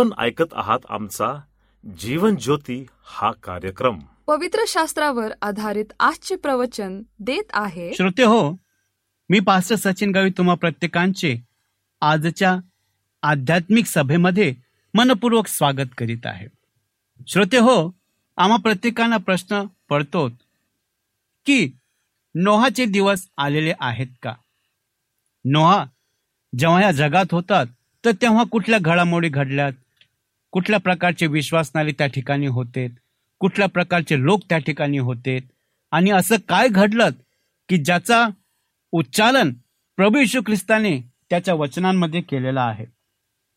आपण ऐकत आहात आमचा जीवन ज्योती हा कार्यक्रम. पवित्र शास्त्रावर आधारित आजचे प्रवचन देत आहे श्रोते हो मी पास्टर सचिन गावी तुम्हा प्रत्येकांचे आजच्या आध्यात्मिक सभेमध्ये मनपूर्वक स्वागत करीत आहे. श्रोते हो आम्हा प्रत्येकांना प्रश्न पडतो की नोहाचे दिवस आलेले आहेत का? नोहा जेव्हा या जगात होतात तर तेव्हा कुठल्या घडामोडी घडल्यात? कुठल्या प्रकारचे विश्वासनाले त्या ठिकाणी होते? कुठल्या प्रकारचे लोक त्या ठिकाणी होते? आणि असं काय घडलं की ज्याचा उच्चारण प्रभू यशू ख्रिस्ताने त्याच्या वचनांमध्ये केलेला आहे?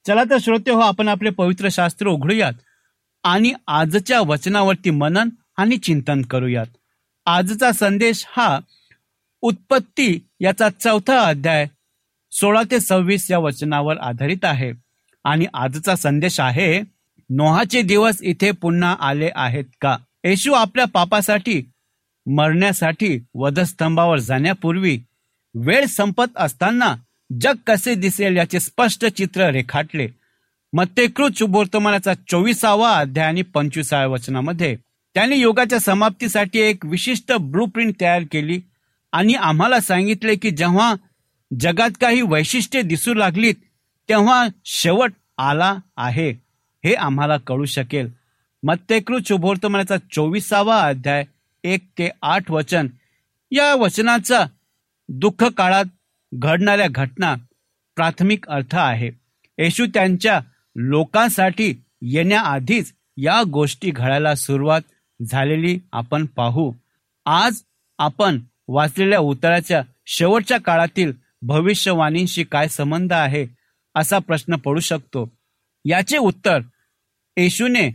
चला तर श्रोते हो आपण आपले पवित्र शास्त्र उघडूयात आणि आजच्या वचनावरती मनन आणि चिंतन करूयात. आजचा संदेश हा उत्पत्ती याचा चौथा अध्याय सोळा ते सव्वीस या वचनावर आधारित आहे. आणि आजचा संदेश आहे नोहाचे दिवस इथे पुन्हा आले आहेत का? येशू आपल्या पापासाठी मरण्यासाठी वधस्तंभावर जाण्यापूर्वी वेळ संपत असताना जग कसे दिसेल याचे स्पष्ट चित्र रेखाटले. मत्तेकृत शुभवर्तमानाचा चोवीसावा अध्याय आणि पंचवीसाव्या वचनामध्ये त्यांनी योगाच्या समाप्तीसाठी एक विशिष्ट ब्लू प्रिंट तयार केली आणि आम्हाला सांगितले की जेव्हा जगात काही वैशिष्ट्ये दिसू लागलीत तेव्हा शेवट आला आहे. हे आम्हाला कळू शकेल. मत्तेकृत शुभवर्तमानाचा चोवीसावा अध्याय एक ते आठ वचन. या वचनाचा दुःख काळात घडणाऱ्या घटना प्राथमिक अर्थ आहे. येशू त्यांच्या लोकांसाठी येण्याआधीच या गोष्टी घडायला सुरुवात झालेली आपण पाहू. आज आपण वाचलेल्या उतराच्या शेवटच्या काळातील भविष्यवाणींशी काय संबंध आहे? असा प्रश्न पडू शकतो. याचे उत्तर येशूने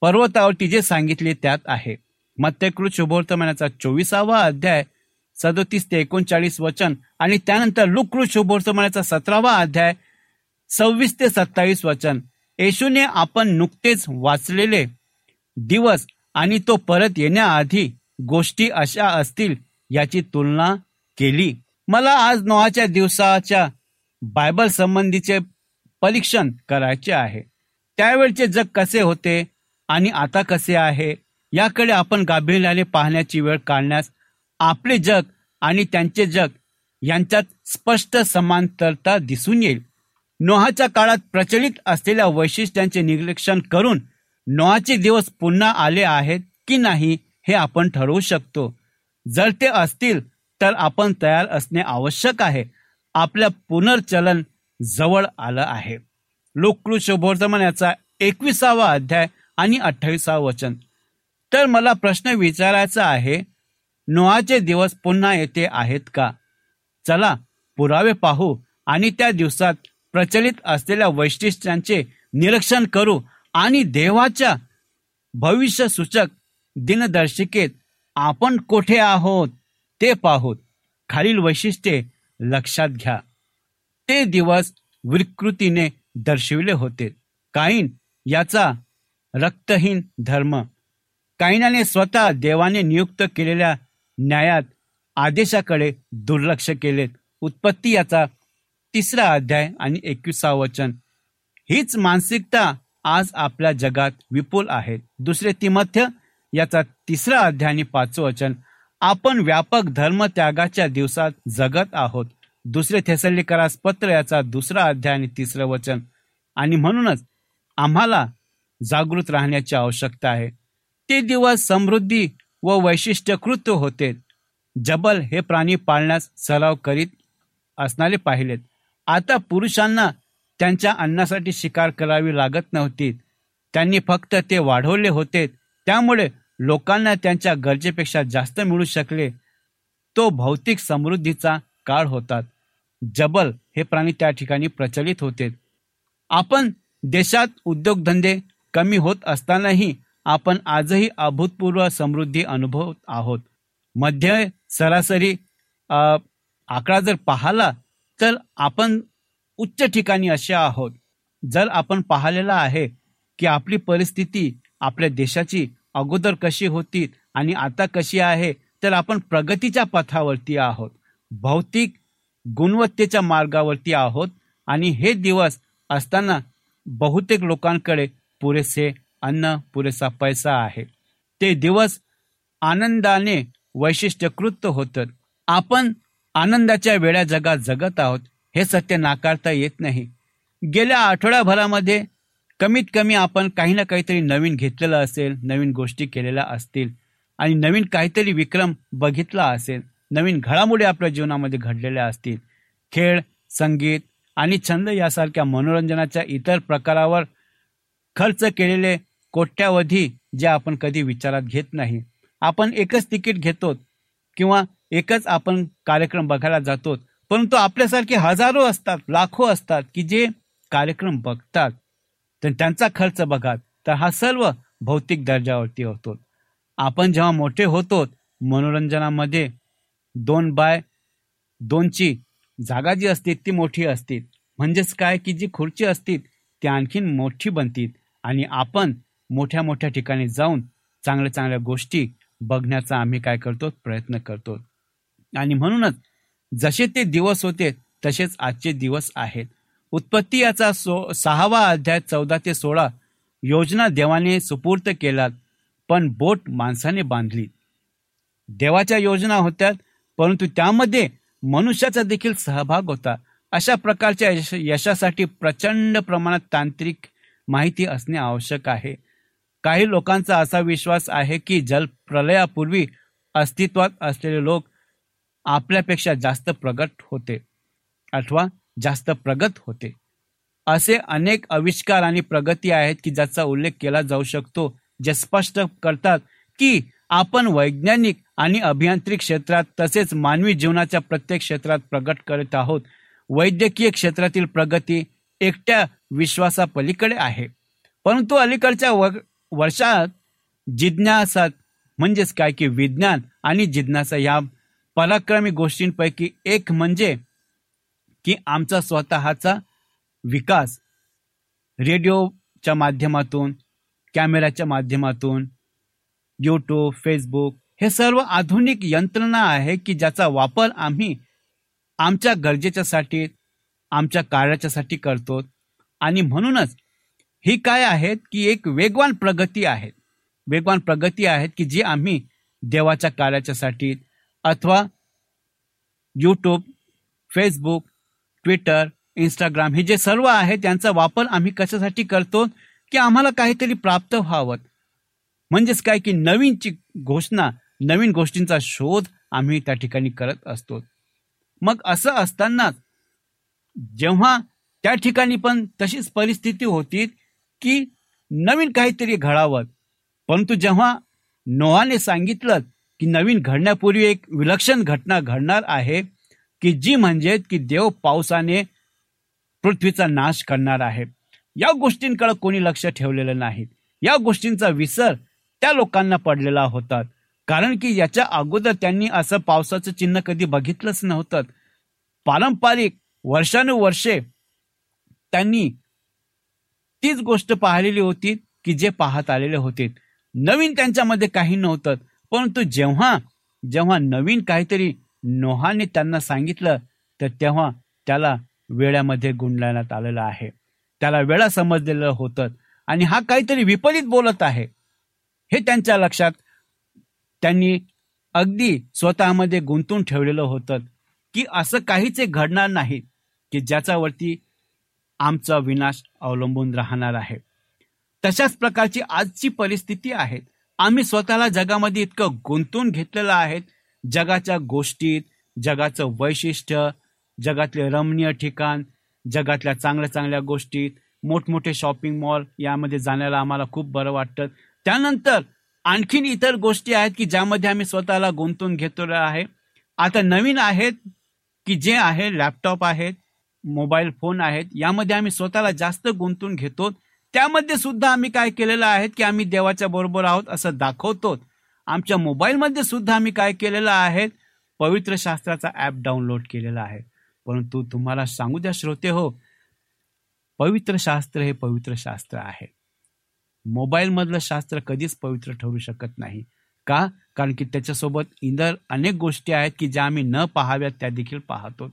पर्वतावरती जे सांगितले त्यात आहे. मत्यकृत शुभोर्तमानाचा चोवीसावा अध्याय सदोतीस ते एकोणचाळीस वचन आणि त्यानंतर लुकृत शुभोर्तमानाचा सतरावा अध्याय सव्वीस ते सत्तावीस वचन. येशूने आपण नुकतेच वाचलेले दिवस आणि तो परत येण्याआधी गोष्टी अशा असतील याची तुलना केली. मला आज नोहाच्या दिवसाच्या बायबल संबंधीचे परीक्षण करायचे आहे. त्यावेळचे जग कसे होते आणि आता कसे आहे याकडे आपण गांभीर्याने पाहण्याची वेळ काढण्यास आपले जग आणि त्यांचे जग यांच्यात स्पष्ट समांतरता दिसून येईल. नोहाच्या काळात प्रचलित असलेल्या वैशिष्ट्यांचे निरीक्षण करून नोहाचे दिवस पुन्हा आले आहेत की नाही हे आपण ठरवू शकतो. जर ते असतील तर आपण तयार असणे आवश्यक आहे. आपल्या पुनर्चलन जवळ आलं आहे. लोककृत याचा एकविसावा अध्याय आणि अठ्ठावीसावं वचन. तर मला प्रश्न विचारायचा आहे नोआचे दिवस पुन्हा येते आहेत का? चला पुरावे पाहू आणि त्या दिवसात प्रचलित असलेल्या वैशिष्ट्यांचे निरीक्षण करू आणि देवाच्या भविष्य सूचक दिनदर्शिकेत आपण कोठे आहोत ते पाहूत खालील वैशिष्ट्ये लक्षात घ्या. ते दिवस विकृतीने दर्शविले होते. काईन याचा रक्तहीन धर्म काईनाने स्वतः देवाने नियुक्त केलेल्या न्यायात आदेशाकडे दुर्लक्ष केले. उत्पत्ती याचा तिसरा अध्याय आणि एकविसावं वचन. हीच मानसिकता आज आपल्या जगात विपुल आहे. दुसरे तिमथ्य याचा तिसरा अध्याय आणि पाचवं वचन. आपण व्यापक धर्मत्यागाच्या दिवसात जगत आहोत. दुसरे थेसल्लीकरास पत्र याचा दुसरा अध्याय आणि तिसरं वचन. आणि म्हणूनच आम्हाला जागृत राहण्याची आवश्यकता आहे. ते दिवस समृद्धी व वैशिष्ट्यकृत होते. जबल हे प्राणी पाळण्यास सराव करीत असणारे पाहिलेत. आता पुरुषांना त्यांच्या अन्नासाठी शिकार करावी लागत नव्हती. त्यांनी फक्त ते वाढवले होते. त्यामुळे लोकांना त्यांच्या गरजेपेक्षा जास्त मिळू शकले तो भौतिक समृद्धीचा काळ होता. जबल हे प्राणी त्या ठिकाणी प्रचलित होते. आपण देशात उद्योगधंदे कमी होत असतानाही आपण आजही अभूतपूर्व समृद्धी अनुभवत आहोत. मध्य सरासरी आकडा जर पाहिला तर आपण उच्च ठिकाणी असे आहोत. जर आपण पाहिलेला आहे की आपली परिस्थिती आपल्या देशाची अगोदर कशी होती आणि आता कशी आहे तर आपण प्रगतीच्या पथावरती आहोत. भौतिक गुणवत्तेच्या मार्गावरती आहोत आणि हे दिवस असताना बहुतेक लोकांकडे पुरेसे अन्न पुरेसा पैसा आहे. ते दिवस आनंदाने वैशिष्ट्यकृत होतं आपण आनंदाच्या वेळ्या जगात जगत आहोत हे सत्य नाकारता येत नाही. गेल्या आठवड्याभरामध्ये कमीत कमी आपण काही ना काहीतरी नवीन घेतलेलं असेल नवीन गोष्टी केलेल्या असतील आणि नवीन काहीतरी विक्रम बघितला असेल नवीन घडामोडी आपल्या जीवनामध्ये घडलेल्या असतील खेळ संगीत आणि छंद यासारख्या मनोरंजनाच्या इतर प्रकारावर खर्च केलेले कोट्यावधी जे आपण कधी विचारात घेत नाही. आपण एकच तिकीट घेतो किंवा एकच आपण कार्यक्रम बघायला जातो परंतु आपल्यासारखे हजारो असतात लाखो असतात की जे कार्यक्रम बघतात. तर त्यांचा खर्च बघा तर हा सर्व भौतिक दर्जावरती होतो. आपण जेव्हा मोठे होतो मनोरंजनामध्ये दोन बाय दोनची जागा जी असते ती मोठी असते. म्हणजेच काय की जी खुर्ची असते ती आणखीन मोठी बनतील आणि आपण मोठ्या मोठ्या ठिकाणी जाऊन चांगल्या चांगल्या गोष्टी बघण्याचा आम्ही काय करतो प्रयत्न करतो. आणि म्हणूनच जसे ते दिवस होते तसेच आजचे दिवस आहेत. उत्पत्ती याचा सो सहावा अध्याय चौदा ते सोळा योजना देवाने सुपूर्त केल्यात पण बोट माणसाने बांधली. देवाच्या योजना होत्या परंतु त्यामध्ये मनुष्याचा देखील सहभाग होता. अशा प्रकारच्या यश यशासाठी प्रचंड प्रमाणात तांत्रिक माहिती असणे आवश्यक आहे. काही लोकांचा असा विश्वास आहे की जलप्रलयापूर्वी अस्तित्वात असलेले लोक आपल्यापेक्षा जास्त प्रगट होते. अथवा जास्त प्रगत होते. असे अनेक आविष्कार आणि प्रगती आहेत की ज्याचा उल्लेख केला जाऊ शकतो जे स्पष्ट करतात की आपण वैज्ञानिक आणि अभियांत्रिक क्षेत्रात तसेच मानवी जीवनाच्या प्रत्येक क्षेत्रात प्रगट करत आहोत. वैद्यकीय क्षेत्रातील प्रगती एकट्या विश्वासापलीकडे आहे. परंतु अलीकडच्या वर्षात जिज्ञासात म्हणजेच काय की विज्ञान आणि जिज्ञासा या पराक्रमी गोष्टींपैकी एक म्हणजे की आमचा स्वतःचा विकास रेडिओच्या माध्यमातून कॅमेऱ्याच्या माध्यमातून यूट्यूब फेसबुक हे सर्व आधुनिक यंत्रणा आहे की ज्याचा वापर आम्ही आमच्या गरजेच्यासाठी आमच्या कार्याच्यासाठी करतो. आणि म्हणूनच ही काय आहेत की एक वेगवान प्रगती आहे. वेगवान प्रगती आहेत की जी आम्ही देवाच्या कार्याच्यासाठी अथवा यूट्यूब फेसबुक ट्विटर इंस्टाग्राम हे जे सर्व आहे त्यांचा वापर आम्ही कशासाठी करतो? की आम्हाला काहीतरी प्राप्त व्हावं. म्हणजेच काय की नवीनची घोषणा नवीन गोष्टींचा शोध आम्ही त्या ठिकाणी करत असतो. मग असं असताना जेव्हा त्या ठिकाणी पण तशीच परिस्थिती होती की नवीन काहीतरी घडावं. परंतु जेव्हा नोहाने सांगितलं की नवीन घडण्यापूर्वी एक विलक्षण घटना घडणार आहे की जी म्हणजे की देव पावसाने पृथ्वीचा नाश करणार आहे. या गोष्टींकडे कोणी लक्ष ठेवलेलं नाही. या गोष्टींचा विसर त्या लोकांना पडलेला होता. कारण की याच्या अगोदर त्यांनी असं पावसाचं चिन्ह कधी बघितलंच नव्हतं. पारंपरिक वर्षानुवर्षे त्यांनी तीच गोष्ट पाहिलेली होती की जे पाहत आलेले होते. नवीन त्यांच्यामध्ये काही नव्हतं. परंतु जेव्हा जेव्हा नवीन काहीतरी नोहाने त्यांना सांगितलं तर तेव्हा त्याला वेळामध्ये गुंडण्यात आलेलं आहे. त्याला वेळा समजलेलं होतं आणि हा काहीतरी विपरीत बोलत आहे. हे त्यांच्या लक्षात त्यांनी अगदी स्वतःमध्ये गुंतून ठेवलेलं होतं की असं काहीच घडणार नाही की ज्याच्यावरती आमचा विनाश अवलंबून राहणार आहे. तशाच प्रकारची आजची परिस्थिती आहे. आम्ही स्वतःला जगामध्ये इतकं गुंतून घेतलेलं आहे जगाच्या गोष्टीत जगाचं वैशिष्ट्य जगातले रमणीय ठिकाण जगातल्या चांगल्या चांगल्या गोष्टीत मोठमोठे शॉपिंग मॉल यामध्ये जाण्याला आम्हाला खूप बरं वाटतं. त्यानंतर आणखीन इतर गोष्टी आहेत की ज्यामध्ये आम्ही स्वतःला गुंतून घेतलेलं आहे. आता नवीन आहेत की जे आहे लॅपटॉप आहेत मोबाईल फोन आहेत यामध्ये आम्ही स्वतःला जास्त गुंतून घेतो. त्यामध्ये सुद्धा आम्ही काय केलेलं आहे की आम्ही देवाच्या बरोबर आहोत असं दाखवतो. आमच्या मोबाईलमध्ये सुद्धा आम्ही काय केलेलं आहे? पवित्र शास्त्राचा ऍप डाउनलोड केलेला आहे. परंतु तुम्हाला सांगू द्या श्रोते हो पवित्र शास्त्र हे पवित्र शास्त्र आहे. मोबाईलमधलं शास्त्र कधीच पवित्र ठरू शकत नाही. का? कारण की त्याच्यासोबत इतर अनेक गोष्टी आहेत की ज्या आम्ही न पाहाव्यात त्या देखील पाहतो.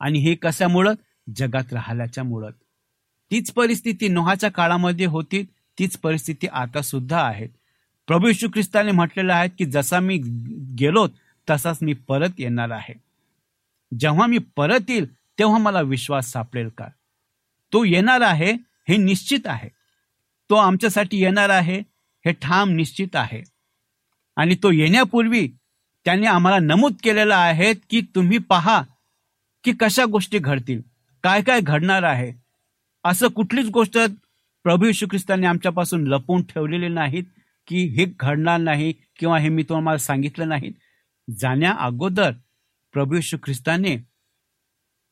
आणि हे कशामुळं? जगात राहिल्याच्या मुळत तीच परिस्थिती नोहाच्या काळामध्ये होती तीच परिस्थिती आता सुद्धा आहे. प्रभू यशू ख्रिस्ताने म्हटलेलं आहे की जसा मी गेलो तसाच मी परत येणार आहे. जेव्हा मी परत येईल तेव्हा मला विश्वास सापडेल का? तो येणार आहे हे निश्चित आहे. तो आमच्यासाठी येणार आहे हे ठाम निश्चित आहे. आणि तो येण्यापूर्वी त्याने आम्हाला नमूद केलेलं आहे की तुम्ही पहा की कशा गोष्टी घडतील काय काय घडणार आहे. असं कुठलीच गोष्ट प्रभू यशू ख्रिस्ताने आमच्यापासून लपवून ठेवलेली नाहीत. की हे घडणार नाही किंवा हे मी तुम्हाला सांगितलं नाही. जाण्या अगोदर प्रभू श्री ख्रिस्ताने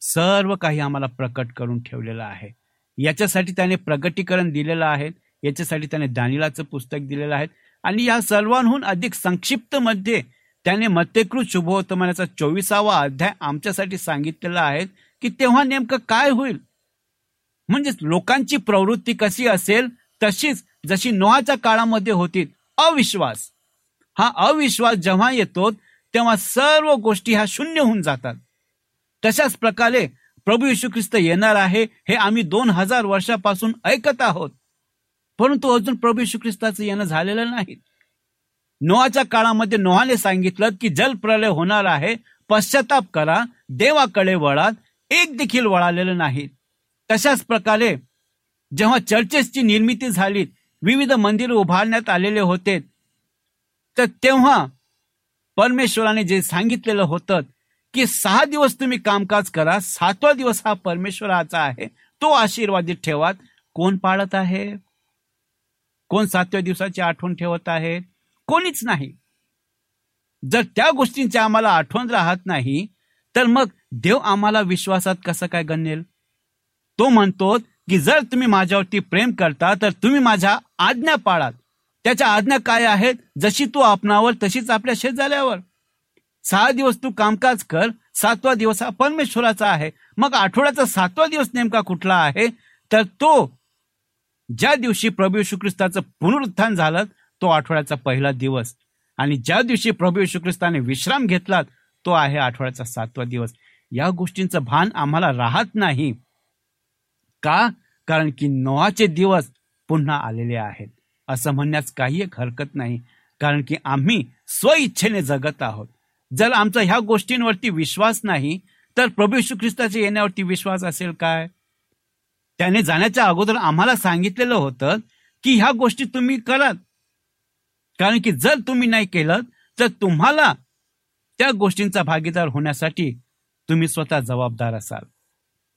सर्व काही आम्हाला प्रकट करून ठेवलेलं आहे. याच्यासाठी त्याने प्रगटीकरण दिलेलं आहे. याच्यासाठी त्याने दानिलाचं पुस्तक दिलेलं आहे. आणि या सर्वांहून अधिक संक्षिप्त मध्ये त्याने मतेकृत शुभवर्तमानाचा चोवीसावा अध्याय आमच्यासाठी सांगितलेला आहे की तेव्हा नेमकं काय होईल? म्हणजेच लोकांची प्रवृत्ती कशी असेल? तशीच जशी नोहाच्या काळामध्ये होती अविश्वास. हा अविश्वास जेव्हा येतो तेव्हा सर्व गोष्टी ह्या शून्य होऊन जातात. तशाच प्रकारे प्रभू येशू ख्रिस्त येणार आहे हे आम्ही दोन हजार वर्षापासून ऐकत आहोत. परंतु अजून प्रभू येशू ख्रिस्ताचं येणं झालेलं नाही. नोहाच्या काळामध्ये नोहाने सांगितलं की जलप्रलय होणार आहे पश्चाताप करा देवाकडे वळात एक देखील वळालेलं नाही. तशाच प्रकारे जेव्हा चर्चेसची निर्मिती झाली विविध मंदिर उभारण्यात आलेले होते तर तेव्हा परमेश्वराने जे सांगितलेलं होतं की सहा दिवस तुम्ही कामकाज करा सातवा दिवस हा परमेश्वराचा आहे तो आशीर्वादित ठेवात. कोण पाळत आहे? कोण सातव्या दिवसाची आठवण ठेवत आहे? कोणीच नाही. जर त्या गोष्टींची आम्हाला आठवण राहत नाही तर मग देव आम्हाला विश्वासात कसं काय गणेल? तो म्हणतो की जर तुम्ही माझ्यावरती प्रेम करता तर तुम्ही माझ्या आज्ञा पाळात त्याच्या आज्ञा काय आहेत? जशी तू आपणावर तशीच आपल्या शेजाऱ्यावर. सहा दिवस तू कामकाज कर सातवा दिवस हा परमेश्वराचा आहे. मग आठवड्याचा सातवा दिवस नेमका कुठला आहे? तर तो ज्या दिवशी प्रभू येशू ख्रिस्ताचं पुनरुत्थान झालं तो आठवड्याचा पहिला दिवस. आणि ज्या दिवशी प्रभू येशू ख्रिस्ताने विश्राम घेतला तो आहे आठवड्याचा सातवा दिवस. या गोष्टींचं भान आम्हाला राहत नाही. का? कारण की नोहाचे दिवस पुन्हा आलेले आहेत. असं म्हणण्यास काही एक हरकत नाही. कारण की आम्ही स्वइच्छेने जगत आहोत. जर आमचा ह्या गोष्टींवरती विश्वास नाही तर प्रभू यशू ख्रिस्ताच्या येण्यावरती विश्वास असेल काय? त्याने जाण्याच्या अगोदर आम्हाला सांगितलेलं होतं की ह्या गोष्टी तुम्ही करात. कारण की जर तुम्ही नाही केलं तर तुम्हाला त्या गोष्टींचा भागीदार होण्यासाठी तुम्ही स्वतः जबाबदार असाल.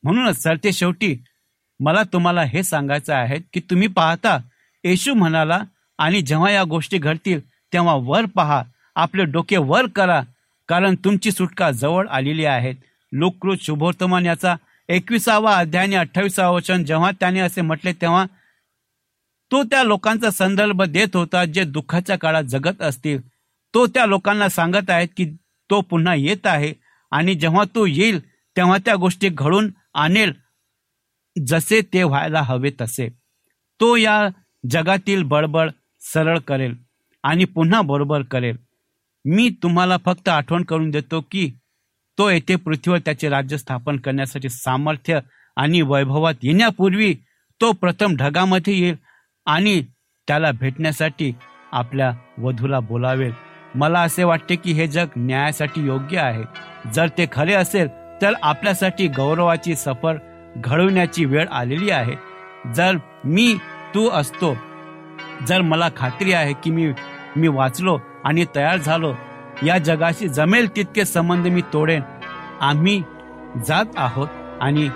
म्हणूनच सरते शेवटी मला तुम्हाला हे सांगायचं आहे की तुम्ही पाहता येशू म्हणाला आणि जेव्हा या गोष्टी घडतील तेव्हा वर पहा आपले डोके वर करा कारण तुमची सुटका जवळ आलेली आहे लोककृत शुभोर्तमान याचा एकविसावा अध्याय आणि अठ्ठावीसावा वचन जेव्हा त्याने असे म्हटले तेव्हा तो त्या लोकांचा संदर्भ देत होता जे दुःखाच्या काळात जगत असतील. तो त्या लोकांना सांगत आहेत की तो पुन्हा येत आहे आणि जेव्हा तो येईल तेव्हा त्या गोष्टी घडून आणेल. जसे ते व्हायला हवे तसे. तो या जगातील बडबड सरळ करेल आणि पुन्हा बरोबर करेल. मी तुम्हाला फक्त आठवण करून देतो की तो येथे पृथ्वीवर त्याचे राज्य स्थापन करण्यासाठी सामर्थ्य आणि वैभवात येण्यापूर्वी तो प्रथम ढगामध्ये येईल आणि त्याला भेटण्यासाठी आपल्या वधूला बोलावेल. मला असे वाटते की हे जग न्यायासाठी योग्य आहे. जर ते खरे असेल तर आपल्यासाठी गौरवाची सफर घडवण्याची वेळ आलेली आहे. जर मी तू असतो जर मला खात्री आहे की मी मी वाचलो आणि तयार झालो या जगाशी जमेल तितके संबंध मी तोडेन. आम्ही जात आहोत आणि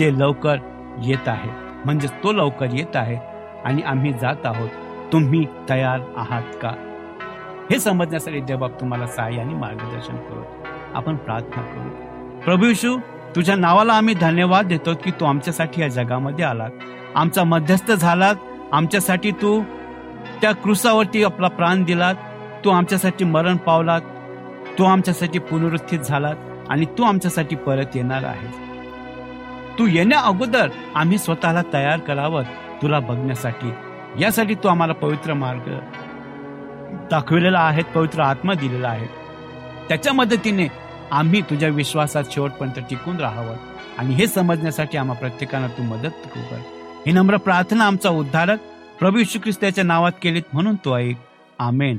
ते लवकर येत आहे. म्हणजे तो लवकर येत आहे आणि आम्ही जात आहोत. तुम्ही तयार आहात का? हे समजण्यासाठी देवबाप तुम्हाला सहाय्य आणि मार्गदर्शन करू. आपण प्रार्थना करू. प्रभू तुझ्या नावाला आम्ही धन्यवाद देतो की तू आमच्यासाठी या जगामध्ये आलात. आमचा मध्यस्थ झालात. आमच्यासाठी तू त्या क्रुसावरती आपला प्राण दिलात. तू आमच्यासाठी मरण पावलात. तू आमच्यासाठी पुनरुत्थित झालात आणि तू आमच्यासाठी परत येणार आहेस. तू येण्या अगोदर आम्ही स्वतःला तयार करावं तुला बघण्यासाठी. यासाठी तू आम्हाला पवित्र मार्ग दाखविलेला आहे पवित्र आत्मा दिलेला आहे. त्याच्या मदतीने आम्ही तुझ्या विश्वासात शेवटपर्यंत टिकून राहावं आणि हे समजण्यासाठी आम्हा प्रत्येकांना तू मदत कर ही नम्र प्रार्थना आमचा उद्धारक प्रभू श्री ख्रिस्ताच्या नावात केलीत म्हणून तो ऐक. आमेन.